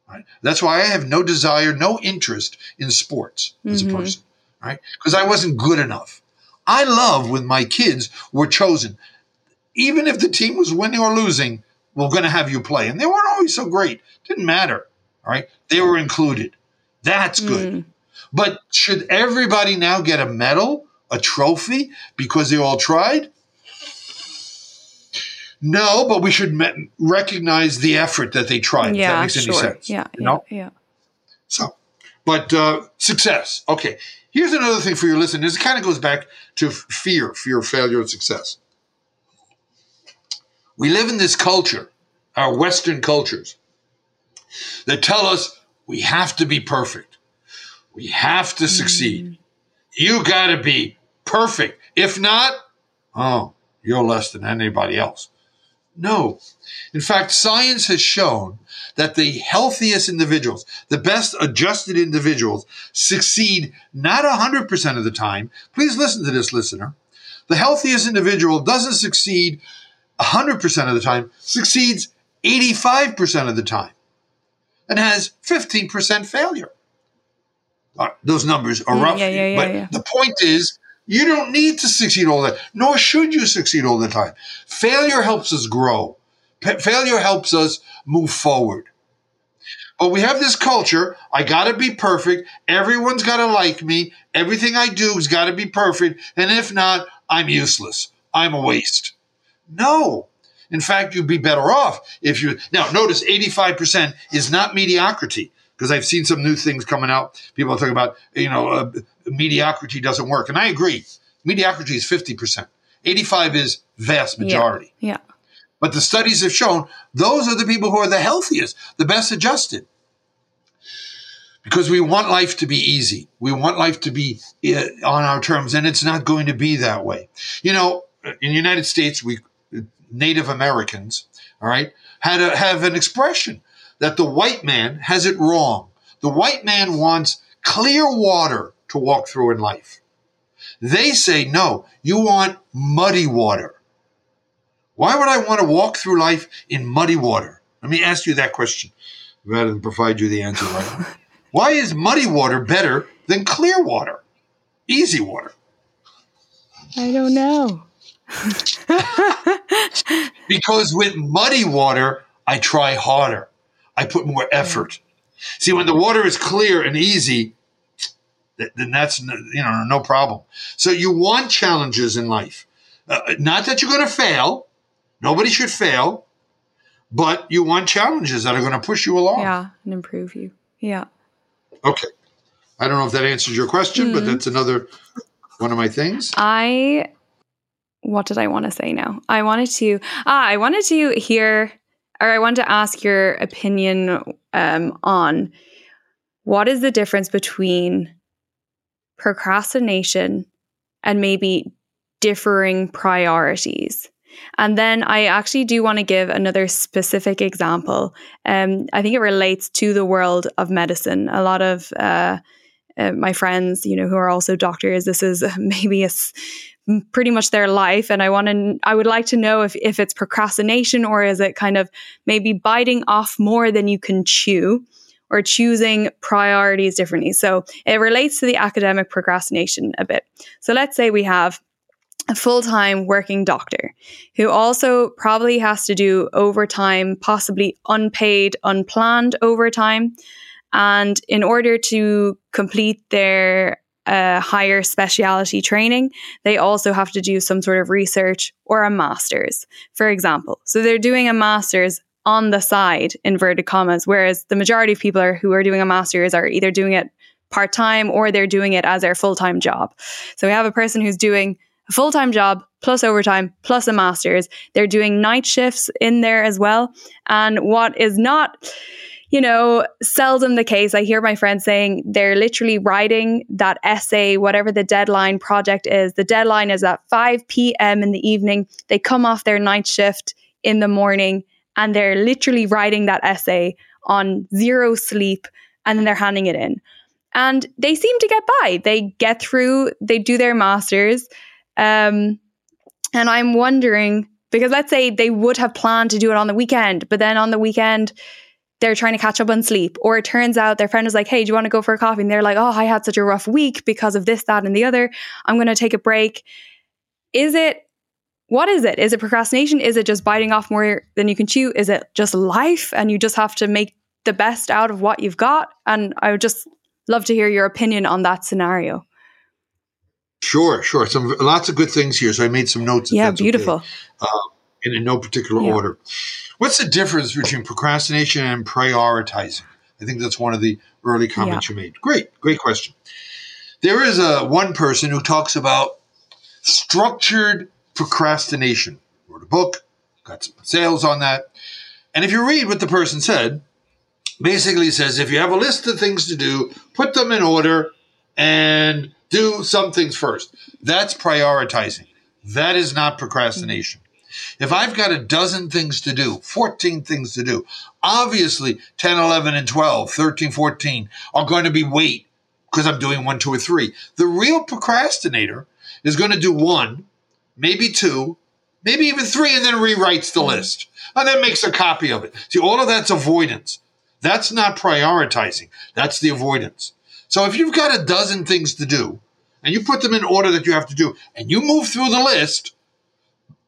Right? That's why I have no desire, no interest in sports as mm-hmm. a person, right? Because I wasn't good enough. I love when my kids were chosen. Even if the team was winning or losing, we're going to have you play. And they weren't always so great. Didn't matter. All right. They were included. That's good. Mm. But should everybody now get a medal, a trophy, because they all tried? No, but we should me- recognize the effort that they tried. Yeah, if that makes sure. any sense. Yeah, you know? yeah, yeah. So, but uh, success. Okay, Here's another thing for your listeners. It kind of goes back to fear, fear of failure and success. We live in this culture, our Western cultures, that tell us we have to be perfect. We have to succeed. Mm. You got to be perfect. If not, oh, you're less than anybody else. No. In fact, science has shown that the healthiest individuals, the best adjusted individuals, succeed not 100% of the time. Please listen to this, listener. The healthiest individual doesn't succeed 100% of the time, succeeds 85% of the time, and has 15% failure. Uh, those numbers are rough, yeah, yeah, yeah, but the point is You don't need to succeed all the time, nor should you succeed all the time. Failure helps us grow. Failure helps us move forward. But we have this culture. I got to be perfect. Everyone's got to like me. Everything I do has got to be perfect. And if not, I'm useless. I'm a waste. No. In fact, you'd be better off if you. Now, notice 85% is not mediocrity because I've seen some new things coming out. People are talking about, you know, uh, mediocrity doesn't work. And I agree. Mediocrity is 50%. 85 is vast majority. Yeah. yeah. But the studies have shown those are the people who are the healthiest, the best adjusted. Because we want life to be easy. We want life to be uh, on our terms, and it's not going to be that way. You know, in the United States, we Native Americans, all right, had a, have an expression that the white man has it wrong. The white man wants clear water to walk through in life. They say, no, you want muddy water. Why would I want to walk through life in muddy water? Let me ask you that question rather than provide you the answer right now. (laughs) Why is muddy water better than clear water? Easy water. I don't know. (laughs) because with muddy water, I try harder. I put more effort. See, when the water is clear and easy, then that's you know no problem. So you want challenges in life, uh, not that you're going to fail. Nobody should fail, but you want challenges that are going to push you along. Yeah, and improve you. Yeah. Okay. I don't know if that answers your question, mm. but hmm. that's another one of my things. I what did I want to say now? I wanted to ah, I wanted to hear or I wanted to ask your opinion um, on what is the difference between procrastination and maybe differing priorities. And then I actually do want to give another specific example. Um, I think it relates to the world of medicine. A lot of uh, uh, my friends, you know, who are also doctors, this is (laughs) maybe a pretty much their life and i want to i would like to know if, if it's procrastination or is it kind of maybe biting off more than you can chew or choosing priorities differently so it relates to the academic procrastination a bit so let's say we have a full-time working doctor who also probably has to do overtime possibly unpaid unplanned overtime and in order to complete their a higher speciality training, they also have to do some sort of research or a master's, for example. So they're doing a master's on the side, inverted commas, whereas the majority of people are, who are doing a master's are either doing it part time or they're doing it as their full time job. So we have a person who's doing a full time job plus overtime plus a master's. They're doing night shifts in there as well. And what is not you know, seldom the case. I hear my friends saying they're literally writing that essay, whatever the deadline project is. The deadline is at 5 p.m. in the evening. They come off their night shift in the morning and they're literally writing that essay on zero sleep and then they're handing it in. And they seem to get by. They get through, they do their masters. Um, and I'm wondering because let's say they would have planned to do it on the weekend, but then on the weekend, they're trying to catch up on sleep. Or it turns out their friend is like, hey, do you want to go for a coffee? And they're like, oh, I had such a rough week because of this, that, and the other. I'm going to take a break. Is it, what is it? Is it procrastination? Is it just biting off more than you can chew? Is it just life and you just have to make the best out of what you've got? And I would just love to hear your opinion on that scenario. Sure, sure. Some lots of good things here. So I made some notes. Yeah, beautiful. Okay. Uh, in, in no particular yeah. order. What's the difference between procrastination and prioritizing? I think that's one of the early comments yeah. you made. Great, great question. There is a one person who talks about structured procrastination. Wrote a book, got some sales on that. And if you read what the person said, basically says if you have a list of things to do, put them in order and do some things first. That's prioritizing. That is not procrastination. If I've got a dozen things to do, 14 things to do, obviously 10, 11, and 12, 13, 14 are going to be wait because I'm doing one, two, or three. The real procrastinator is going to do one, maybe two, maybe even three, and then rewrites the list and then makes a copy of it. See, all of that's avoidance. That's not prioritizing. That's the avoidance. So if you've got a dozen things to do and you put them in order that you have to do, and you move through the list,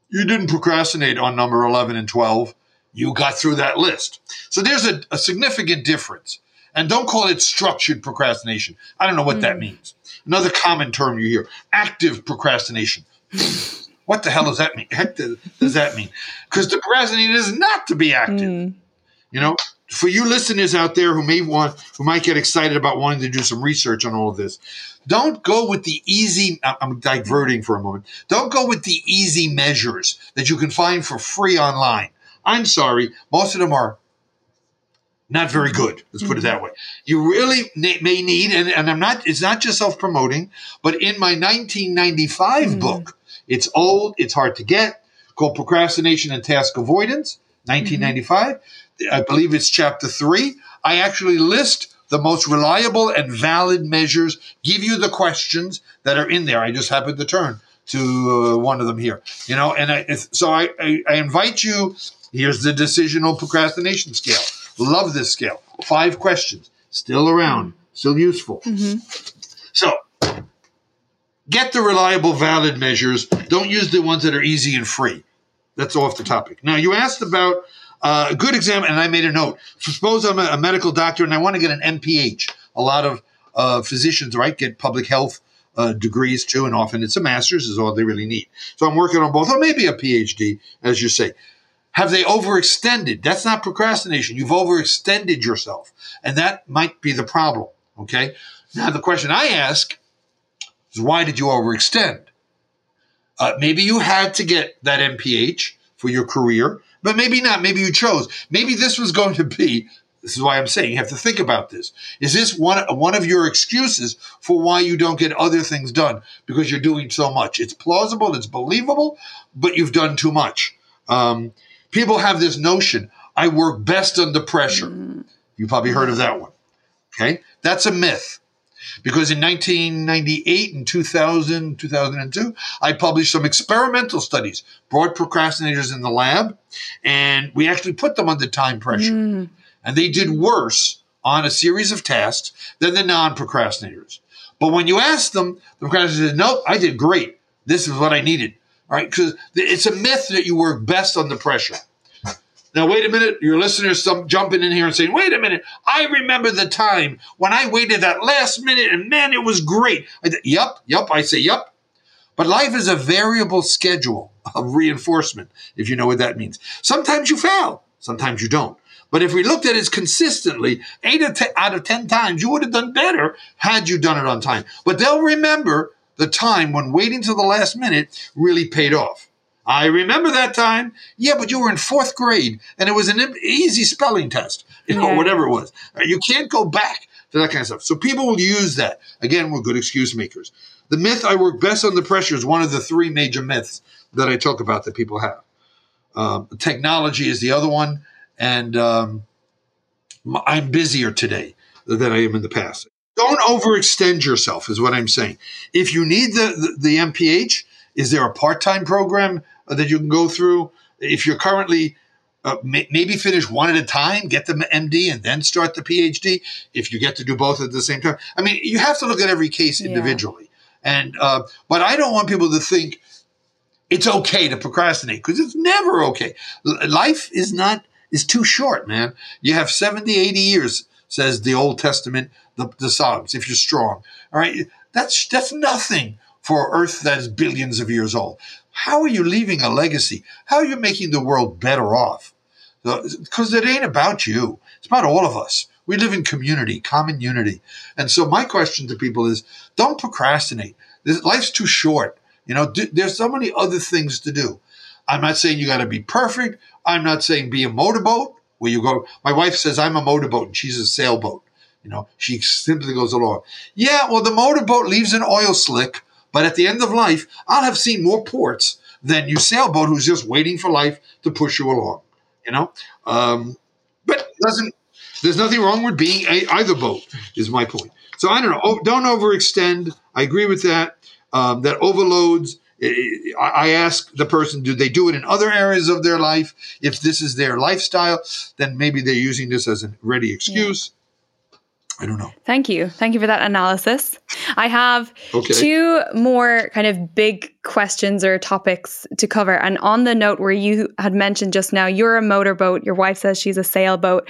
you didn't procrastinate on number 11 and 12. You got through that list. So there's a, a significant difference. And don't call it structured procrastination. I don't know what mm. that means. Another common term you hear active procrastination. (laughs) what the hell does that mean? Heck does, does that mean? Because the procrastinating is not to be active. Mm. You know, for you listeners out there who may want, who might get excited about wanting to do some research on all of this, don't go with the easy, I'm diverting for a moment. Don't go with the easy measures that you can find for free online. I'm sorry, most of them are not very good. Let's put it that way. You really may need, and, and I'm not, it's not just self promoting, but in my 1995 mm. book, it's old, it's hard to get, called Procrastination and Task Avoidance, 1995. I believe it's chapter three. I actually list the most reliable and valid measures, give you the questions that are in there. I just happened to turn to uh, one of them here, you know, and I, so I, I, I invite you. Here's the decisional procrastination scale. Love this scale. Five questions, still around, still useful. Mm-hmm. So get the reliable, valid measures. Don't use the ones that are easy and free. That's off the topic. Now, you asked about a good example, and I made a note. Suppose I'm a, a, medical doctor and I want to get an MPH. A lot of uh, physicians, right, get public health uh, degrees too, and often it's a master's is all they really need. So I'm working on both, or maybe a PhD, as you say. Have they overextended? That's not procrastination. You've overextended yourself, and that might be the problem. Okay. Now the question I ask is, why did you overextend? Uh, maybe you had to get that MPH for your career but maybe not. Maybe you chose. Maybe this was going to be. This is why I'm saying you have to think about this. Is this one one of your excuses for why you don't get other things done because you're doing so much? It's plausible, it's believable, but you've done too much. Um, people have this notion: I work best under pressure. Mm-hmm. You probably heard of that one. Okay, that's a myth because in 1998 and 2000, 2002, I published some experimental studies, brought procrastinators in the lab, and we actually put them under time pressure. Mm. And they did worse on a series of tasks than the non procrastinators. But when you ask them, the procrastinators said, Nope, I did great. This is what I needed. All right, because it's a myth that you work best under pressure. Now, wait a minute. Your listeners some jumping in here and saying, wait a minute. I remember the time when I waited that last minute and man, it was great. I, yep, yep. I say, yep. But life is a variable schedule of reinforcement, if you know what that means. Sometimes you fail, sometimes you don't. But if we looked at it consistently, eight out of 10 times, you would have done better had you done it on time. But they'll remember the time when waiting till the last minute really paid off. I remember that time. Yeah, but you were in fourth grade and it was an easy spelling test, you know, yeah. whatever it was. Uh, you can't go back to that kind of stuff. So people will use that. Again, we're good excuse makers. The myth I work best under pressure is one of the three major myths that I talk about that people have. Um, technology is the other one. And um, I'm busier today than I am in the past. Don't overextend yourself, is what I'm saying. If you need the, the, the MPH, is there a part time program? Uh, that you can go through. If you're currently uh, may, maybe finish one at a time, get the MD, and then start the PhD. If you get to do both at the same time, I mean, you have to look at every case individually. Yeah. And uh, but I don't want people to think it's okay to procrastinate because it's never okay. L- life is not is too short, man. You have 70, 80 years, says the Old Testament, the, the Psalms, if you're strong. All right. That's that's nothing for Earth that is billions of years old. How are you leaving a legacy? How are you making the world better off? Because it ain't about you. It's about all of us. We live in community, common unity. And so my question to people is don't procrastinate. Life's too short. You know, there's so many other things to do. I'm not saying you got to be perfect. I'm not saying be a motorboat where you go. My wife says I'm a motorboat and she's a sailboat. You know, she simply goes along. Yeah, well, the motorboat leaves an oil slick but at the end of life, I'll have seen more ports than you sailboat who's just waiting for life to push you along. You know, um, but doesn't there's nothing wrong with being a, either boat. Is my point. So I don't know. Oh, don't overextend. I agree with that. Um, that overloads. I ask the person, do they do it in other areas of their life? If this is their lifestyle, then maybe they're using this as a ready excuse. I don't know. Thank you. Thank you for that analysis. I have Okay. two more kind of big questions or topics to cover. And on the note where you had mentioned just now, you're a motorboat, your wife says she's a sailboat.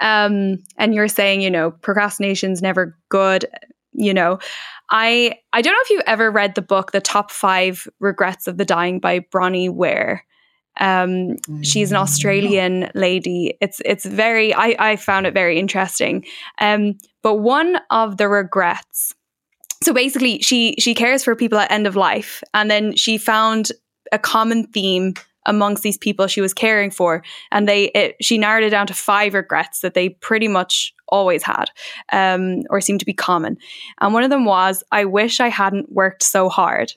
Um, and you're saying, you know, procrastination's never good, you know. I I don't know if you've ever read the book The Top Five Regrets of the Dying by Bronnie Ware. Um, she's an Australian lady. It's it's very I, I found it very interesting. Um, but one of the regrets. So basically, she she cares for people at end of life, and then she found a common theme amongst these people she was caring for, and they it, she narrowed it down to five regrets that they pretty much always had, um, or seemed to be common. And one of them was, "I wish I hadn't worked so hard."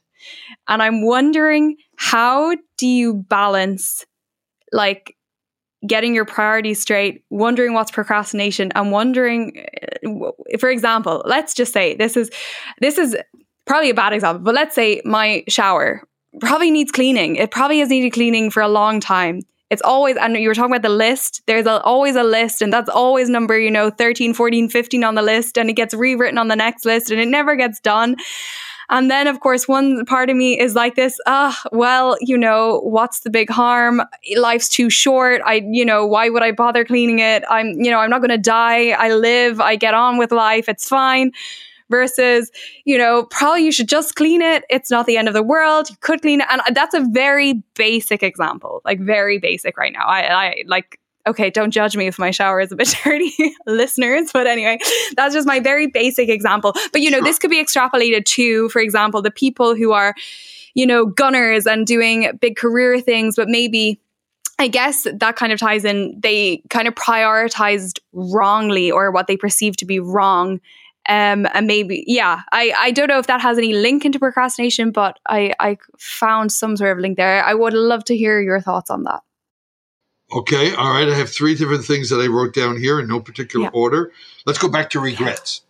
And I'm wondering how do you balance like getting your priorities straight, wondering what's procrastination, and wondering, uh, for example, let's just say this is this is probably a bad example, but let's say my shower probably needs cleaning. It probably has needed cleaning for a long time. It's always, and you were talking about the list, there's a, always a list, and that's always number, you know, 13, 14, 15 on the list, and it gets rewritten on the next list, and it never gets done. And then, of course, one part of me is like this, ah, well, you know, what's the big harm? Life's too short. I, you know, why would I bother cleaning it? I'm, you know, I'm not going to die. I live, I get on with life. It's fine. Versus, you know, probably you should just clean it. It's not the end of the world. You could clean it. And that's a very basic example, like very basic right now. I, I like, okay, don't judge me if my shower is a bit (laughs) dirty, listeners. But anyway, that's just my very basic example. But you know, this could be extrapolated to, for example, the people who are, you know, gunners and doing big career things, but maybe. I guess that kind of ties in. They kind of prioritized wrongly or what they perceive to be wrong. Um, and maybe, yeah, I, I don't know if that has any link into procrastination, but I, I found some sort of link there. I would love to hear your thoughts on that. Okay, all right. I have three different things that I wrote down here in no particular order. Let's go back to regrets.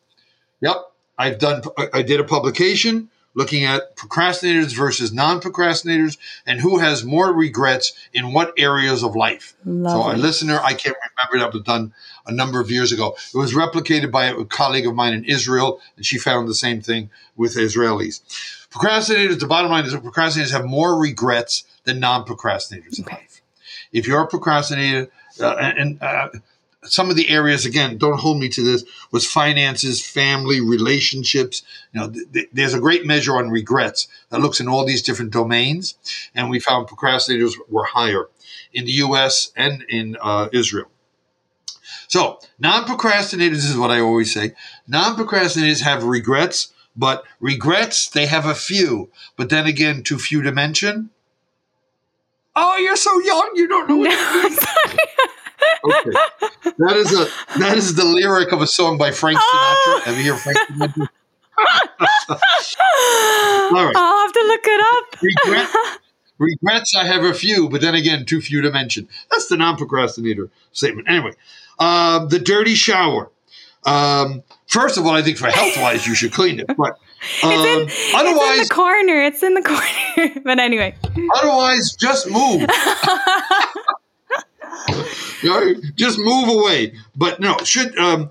Yep, I've done. I did a publication looking at procrastinators versus non-procrastinators and who has more regrets in what areas of life. So, a listener, I can't remember that was done a number of years ago. It was replicated by a colleague of mine in Israel, and she found the same thing with Israelis. Procrastinators. The bottom line is that procrastinators have more regrets than non-procrastinators in life. If you're a procrastinator, uh, and uh, some of the areas again, don't hold me to this, was finances, family, relationships. You know, th- th- there's a great measure on regrets that looks in all these different domains, and we found procrastinators were higher in the U.S. and in uh, Israel. So, non-procrastinators is what I always say. Non-procrastinators have regrets, but regrets they have a few. But then again, too few to mention. Oh, you're so young, you don't know. What Okay. That is a that is the lyric of a song by Frank Sinatra. Have you heard Frank Sinatra? (laughs) right. I'll have to look it up. Regret, (laughs) regrets, I have a few, but then again, too few to mention. That's the non-procrastinator statement. Anyway, um, the dirty shower. Um, first of all, I think for health-wise, you should clean it. But um, It's in otherwise, the corner. It's in the corner. (laughs) but anyway. otherwise, just move. (laughs) You know, just move away. But no, should um,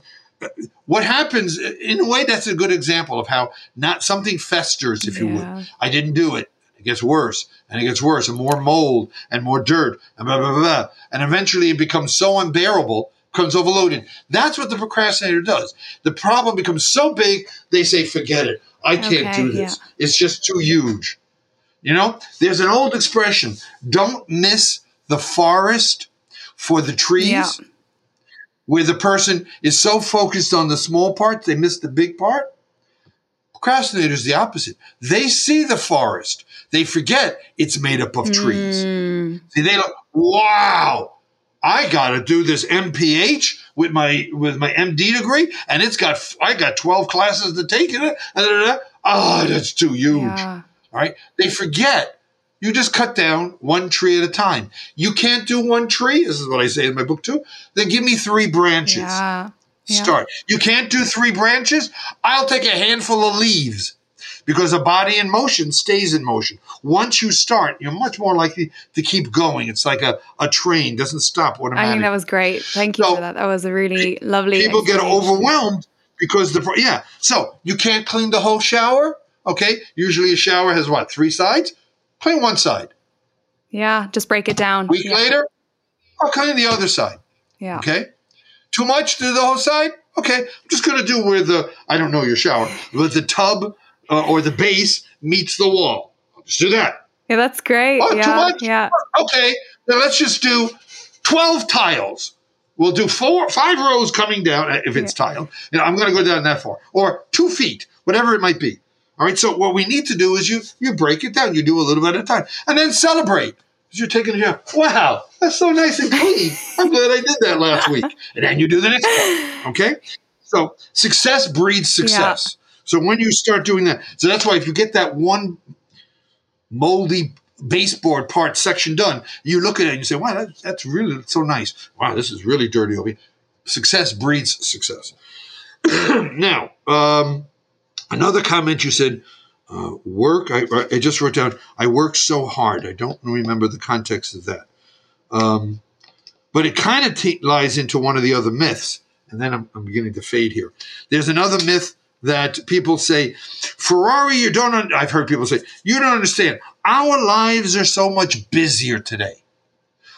what happens in a way? That's a good example of how not something festers, if you Yeah. would. I didn't do it. It gets worse and it gets worse, and more mold and more dirt and blah blah blah, blah. and eventually it becomes so unbearable, becomes overloaded. That's what the procrastinator does. The problem becomes so big, they say, "Forget it. I can't Okay, do this. It's just too huge." You know, there's an old expression: "Don't miss the forest for the trees." Yeah. Where the person is so focused on the small part, they miss the big part. Procrastinators the opposite. They see the forest. They forget it's made up of trees. Mm, See, they look, wow, I got to do this MPH with my with my MD degree, and it's got I got twelve classes to take in it. and da, da, da. Oh, that's too huge. yeah. All right, they forget. You just cut down one tree at a time. You can't do one tree. This is what I say in my book too. Then give me three branches. Yeah. Yeah. Start. You can't do three branches. I'll take a handful of leaves because a body in motion stays in motion. Once you start, you're much more likely to keep going. It's like a, a train doesn't stop I automatically. think that was great. Thank you So, for that. That was a really lovely. People get overwhelmed because the yeah. So you can't clean the whole shower. Okay, usually a shower has what three sides. Clean one side. Yeah, just break it down. A Week yeah. later, I'll clean the other side. Yeah. Okay. Too much to the whole side. Okay, I'm just gonna do where the I don't know your shower, where the tub uh, or the base meets the wall. I'll just do that. Yeah, that's great. Oh, yeah, too much? yeah. Okay, then let's just do 12 tiles. We'll do four, five rows coming down uh, if it's tiled. You know, I'm going to go down that far, or two feet, whatever it might be. All right. So what we need to do is you you break it down. You do a little bit at a time, and then celebrate. You're taking a shower. Wow, that's so nice and clean. I'm glad I did that last week. And then you do the next one. (laughs) Okay. So success breeds success. So when you start doing that, so that's why if you get that one moldy baseboard part section done, you look at it and you say, wow, that, that's really so nice. Wow, this is really dirty over here. Success breeds success. (clears throat) now, um, another comment you said, uh, work, I, I just wrote down, I work so hard. I don't remember the context of that. Um, but it kind of t- lies into one of the other myths. And then I'm, I'm beginning to fade here. There's another myth that people say, Ferrari, you don't, un-, I've heard people say, you don't understand. Our lives are so much busier today.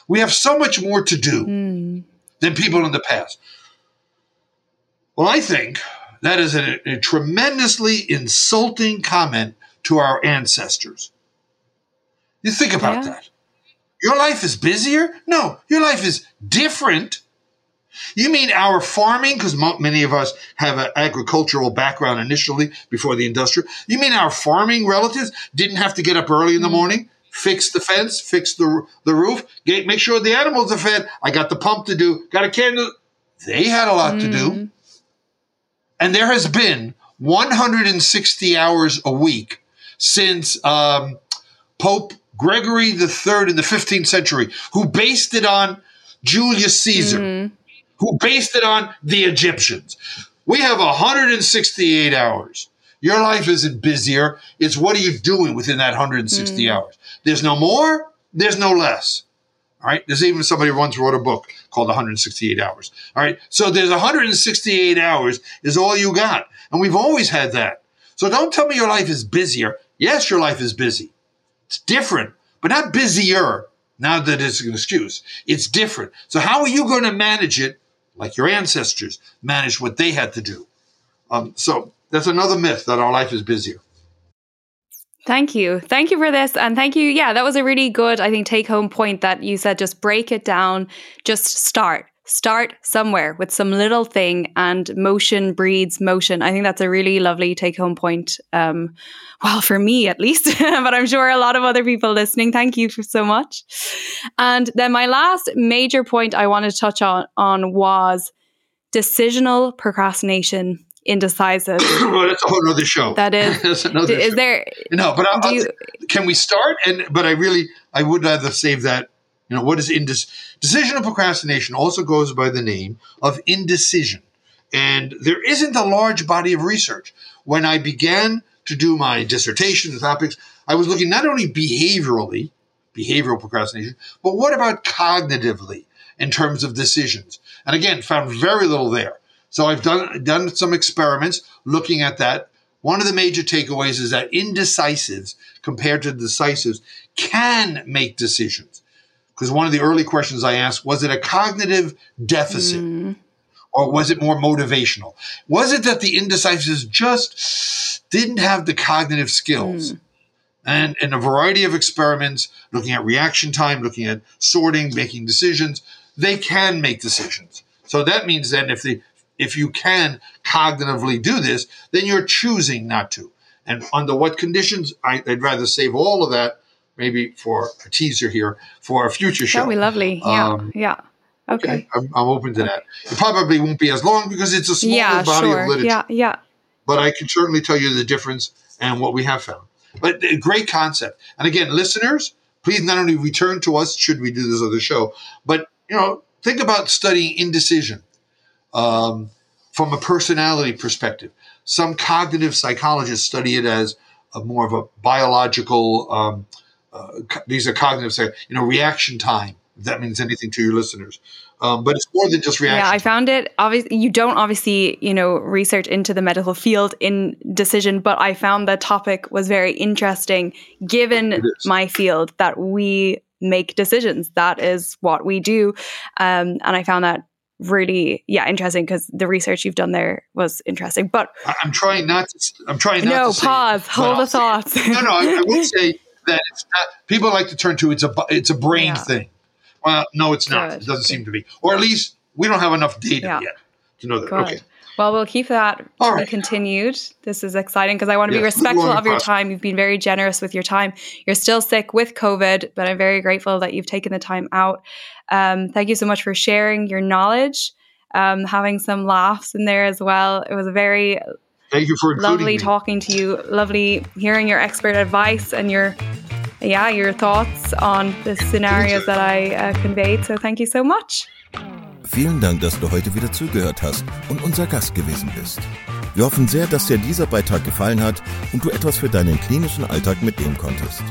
We have so much more to do Mm. than people in the past. Well, I think that is a, a tremendously insulting comment to our ancestors. You think about Yeah. that. Your life is busier? No, your life is different. You mean our farming, because many of us have an agricultural background initially before the industrial. You mean our farming relatives didn't have to get up early in the mm. morning, fix the fence, fix the, the roof, get, make sure the animals are fed. I got the pump to do, got a candle. They had a lot to do. Mm. And there has been 160 hours a week since um, Pope Gregory III in the 15th century, who based it on Julius Caesar, mm-hmm. Who based it on the Egyptians. We have 168 hours. Your life isn't busier. It's what are you doing within that 160 mm. hours? There's no more, there's no less. All right. There's even somebody once wrote a book called 168 Hours. All right. So there's 168 hours is all you got. And we've always had that. So don't tell me your life is busier. Yes, your life is busy. It's different, but not busier. Now that it's an excuse, it's different. So how are you going to manage it like your ancestors managed what they had to do? Um, so that's another myth that our life is busier. Thank you. Thank you for this. And thank you. Yeah, that was a really good, I think, take home point that you said just break it down, just start. Start somewhere with some little thing, and motion breeds motion. I think that's a really lovely take home point. Um, (laughs) well, for me at least, (laughs) but I'm sure a lot of other people listening. Thank you for so much. And then my last major point I wanted to touch on, on was decisional procrastination indecisive. (coughs) well, that's a whole other show. That is. (laughs) that's another is show. there? No, but I'll, do I'll- can we start? And but I really I would rather save that. You know what is decisional procrastination? Also goes by the name of indecision, and there isn't a large body of research. When I began to do my dissertation topics, I was looking not only behaviorally, behavioral procrastination, but what about cognitively in terms of decisions? And again, found very little there. So I've done done some experiments looking at that. One of the major takeaways is that indecisives compared to decisives can make decisions. Because one of the early questions I asked was it a cognitive deficit or was it more motivational? Was it that the indecisives just didn't have the cognitive skills? Hmm. And in a variety of experiments, looking at reaction time, looking at sorting, making decisions, they can make decisions. So that means then if the if you can cognitively do this, then you're choosing not to. And under what conditions? I, I'd rather save all of that, maybe for a teaser here, for a future show. That would be lovely. Yeah. Um, yeah. Okay. I'm, I'm open to that. It probably won't be as long because it's a smaller Yeah, body of literature Yeah, yeah. but I can certainly tell you the difference and what we have found. But a great concept. And again, listeners, please not only return to us should we do this other show, but you know, think about studying indecision um, from a personality perspective. Some cognitive psychologists study it as a more of a biological. Um, uh, co- these are cognitive, psych- you know, reaction time if that means anything to your listeners. Um, but it's more than just reaction. Yeah, I found it obviously you don't obviously, you know, research into the medical field in decision, but I found the topic was very interesting given my field that we make decisions. That is what we do. Um, and I found that really yeah interesting because the research you've done there was interesting but i'm trying not to i'm trying not to no to pause hold the thoughts no no I, I will say that it's not people like to turn to it's a it's a brain yeah. thing well no it's not Good. it doesn't seem to be or at least we don't have enough data yeah. yet to know that Good. okay well, we'll keep that right. continued. This is exciting because I want to be respectful of your time. You've been very generous with your time. You're still sick with COVID, but I'm very grateful that you've taken the time out. Um, thank you so much for sharing your knowledge, um, having some laughs in there as well. It was a very thank you for lovely me. talking to you. Lovely hearing your expert advice and your yeah your thoughts on the scenarios that I uh, conveyed. So thank you so much. Vielen Dank, dass du heute wieder zugehört hast und unser Gast gewesen bist. Wir hoffen sehr, dass dir dieser Beitrag gefallen hat und du etwas für deinen klinischen Alltag mitnehmen konntest.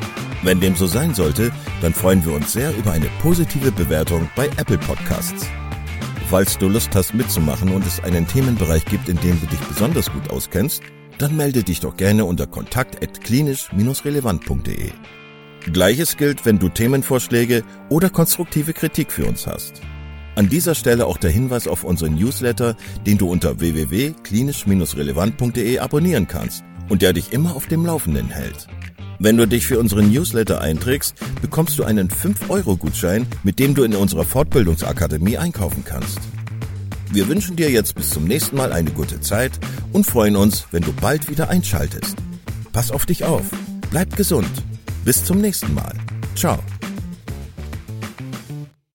Wenn dem so sein sollte, dann freuen wir uns sehr über eine positive Bewertung bei Apple Podcasts. Falls du Lust hast mitzumachen und es einen Themenbereich gibt, in dem du dich besonders gut auskennst, dann melde dich doch gerne unter kontakt@klinisch-relevant.de. Gleiches gilt, wenn du Themenvorschläge oder konstruktive Kritik für uns hast. An dieser Stelle auch der Hinweis auf unseren Newsletter, den du unter www.klinisch-relevant.de abonnieren kannst und der dich immer auf dem Laufenden hält. Wenn du dich für unseren Newsletter einträgst, bekommst du einen 5-Euro-Gutschein, mit dem du in unserer Fortbildungsakademie einkaufen kannst. Wir wünschen dir jetzt bis zum nächsten Mal eine gute Zeit und freuen uns, wenn du bald wieder einschaltest. Pass auf dich auf, bleib gesund. Bis zum nächsten Mal. Ciao.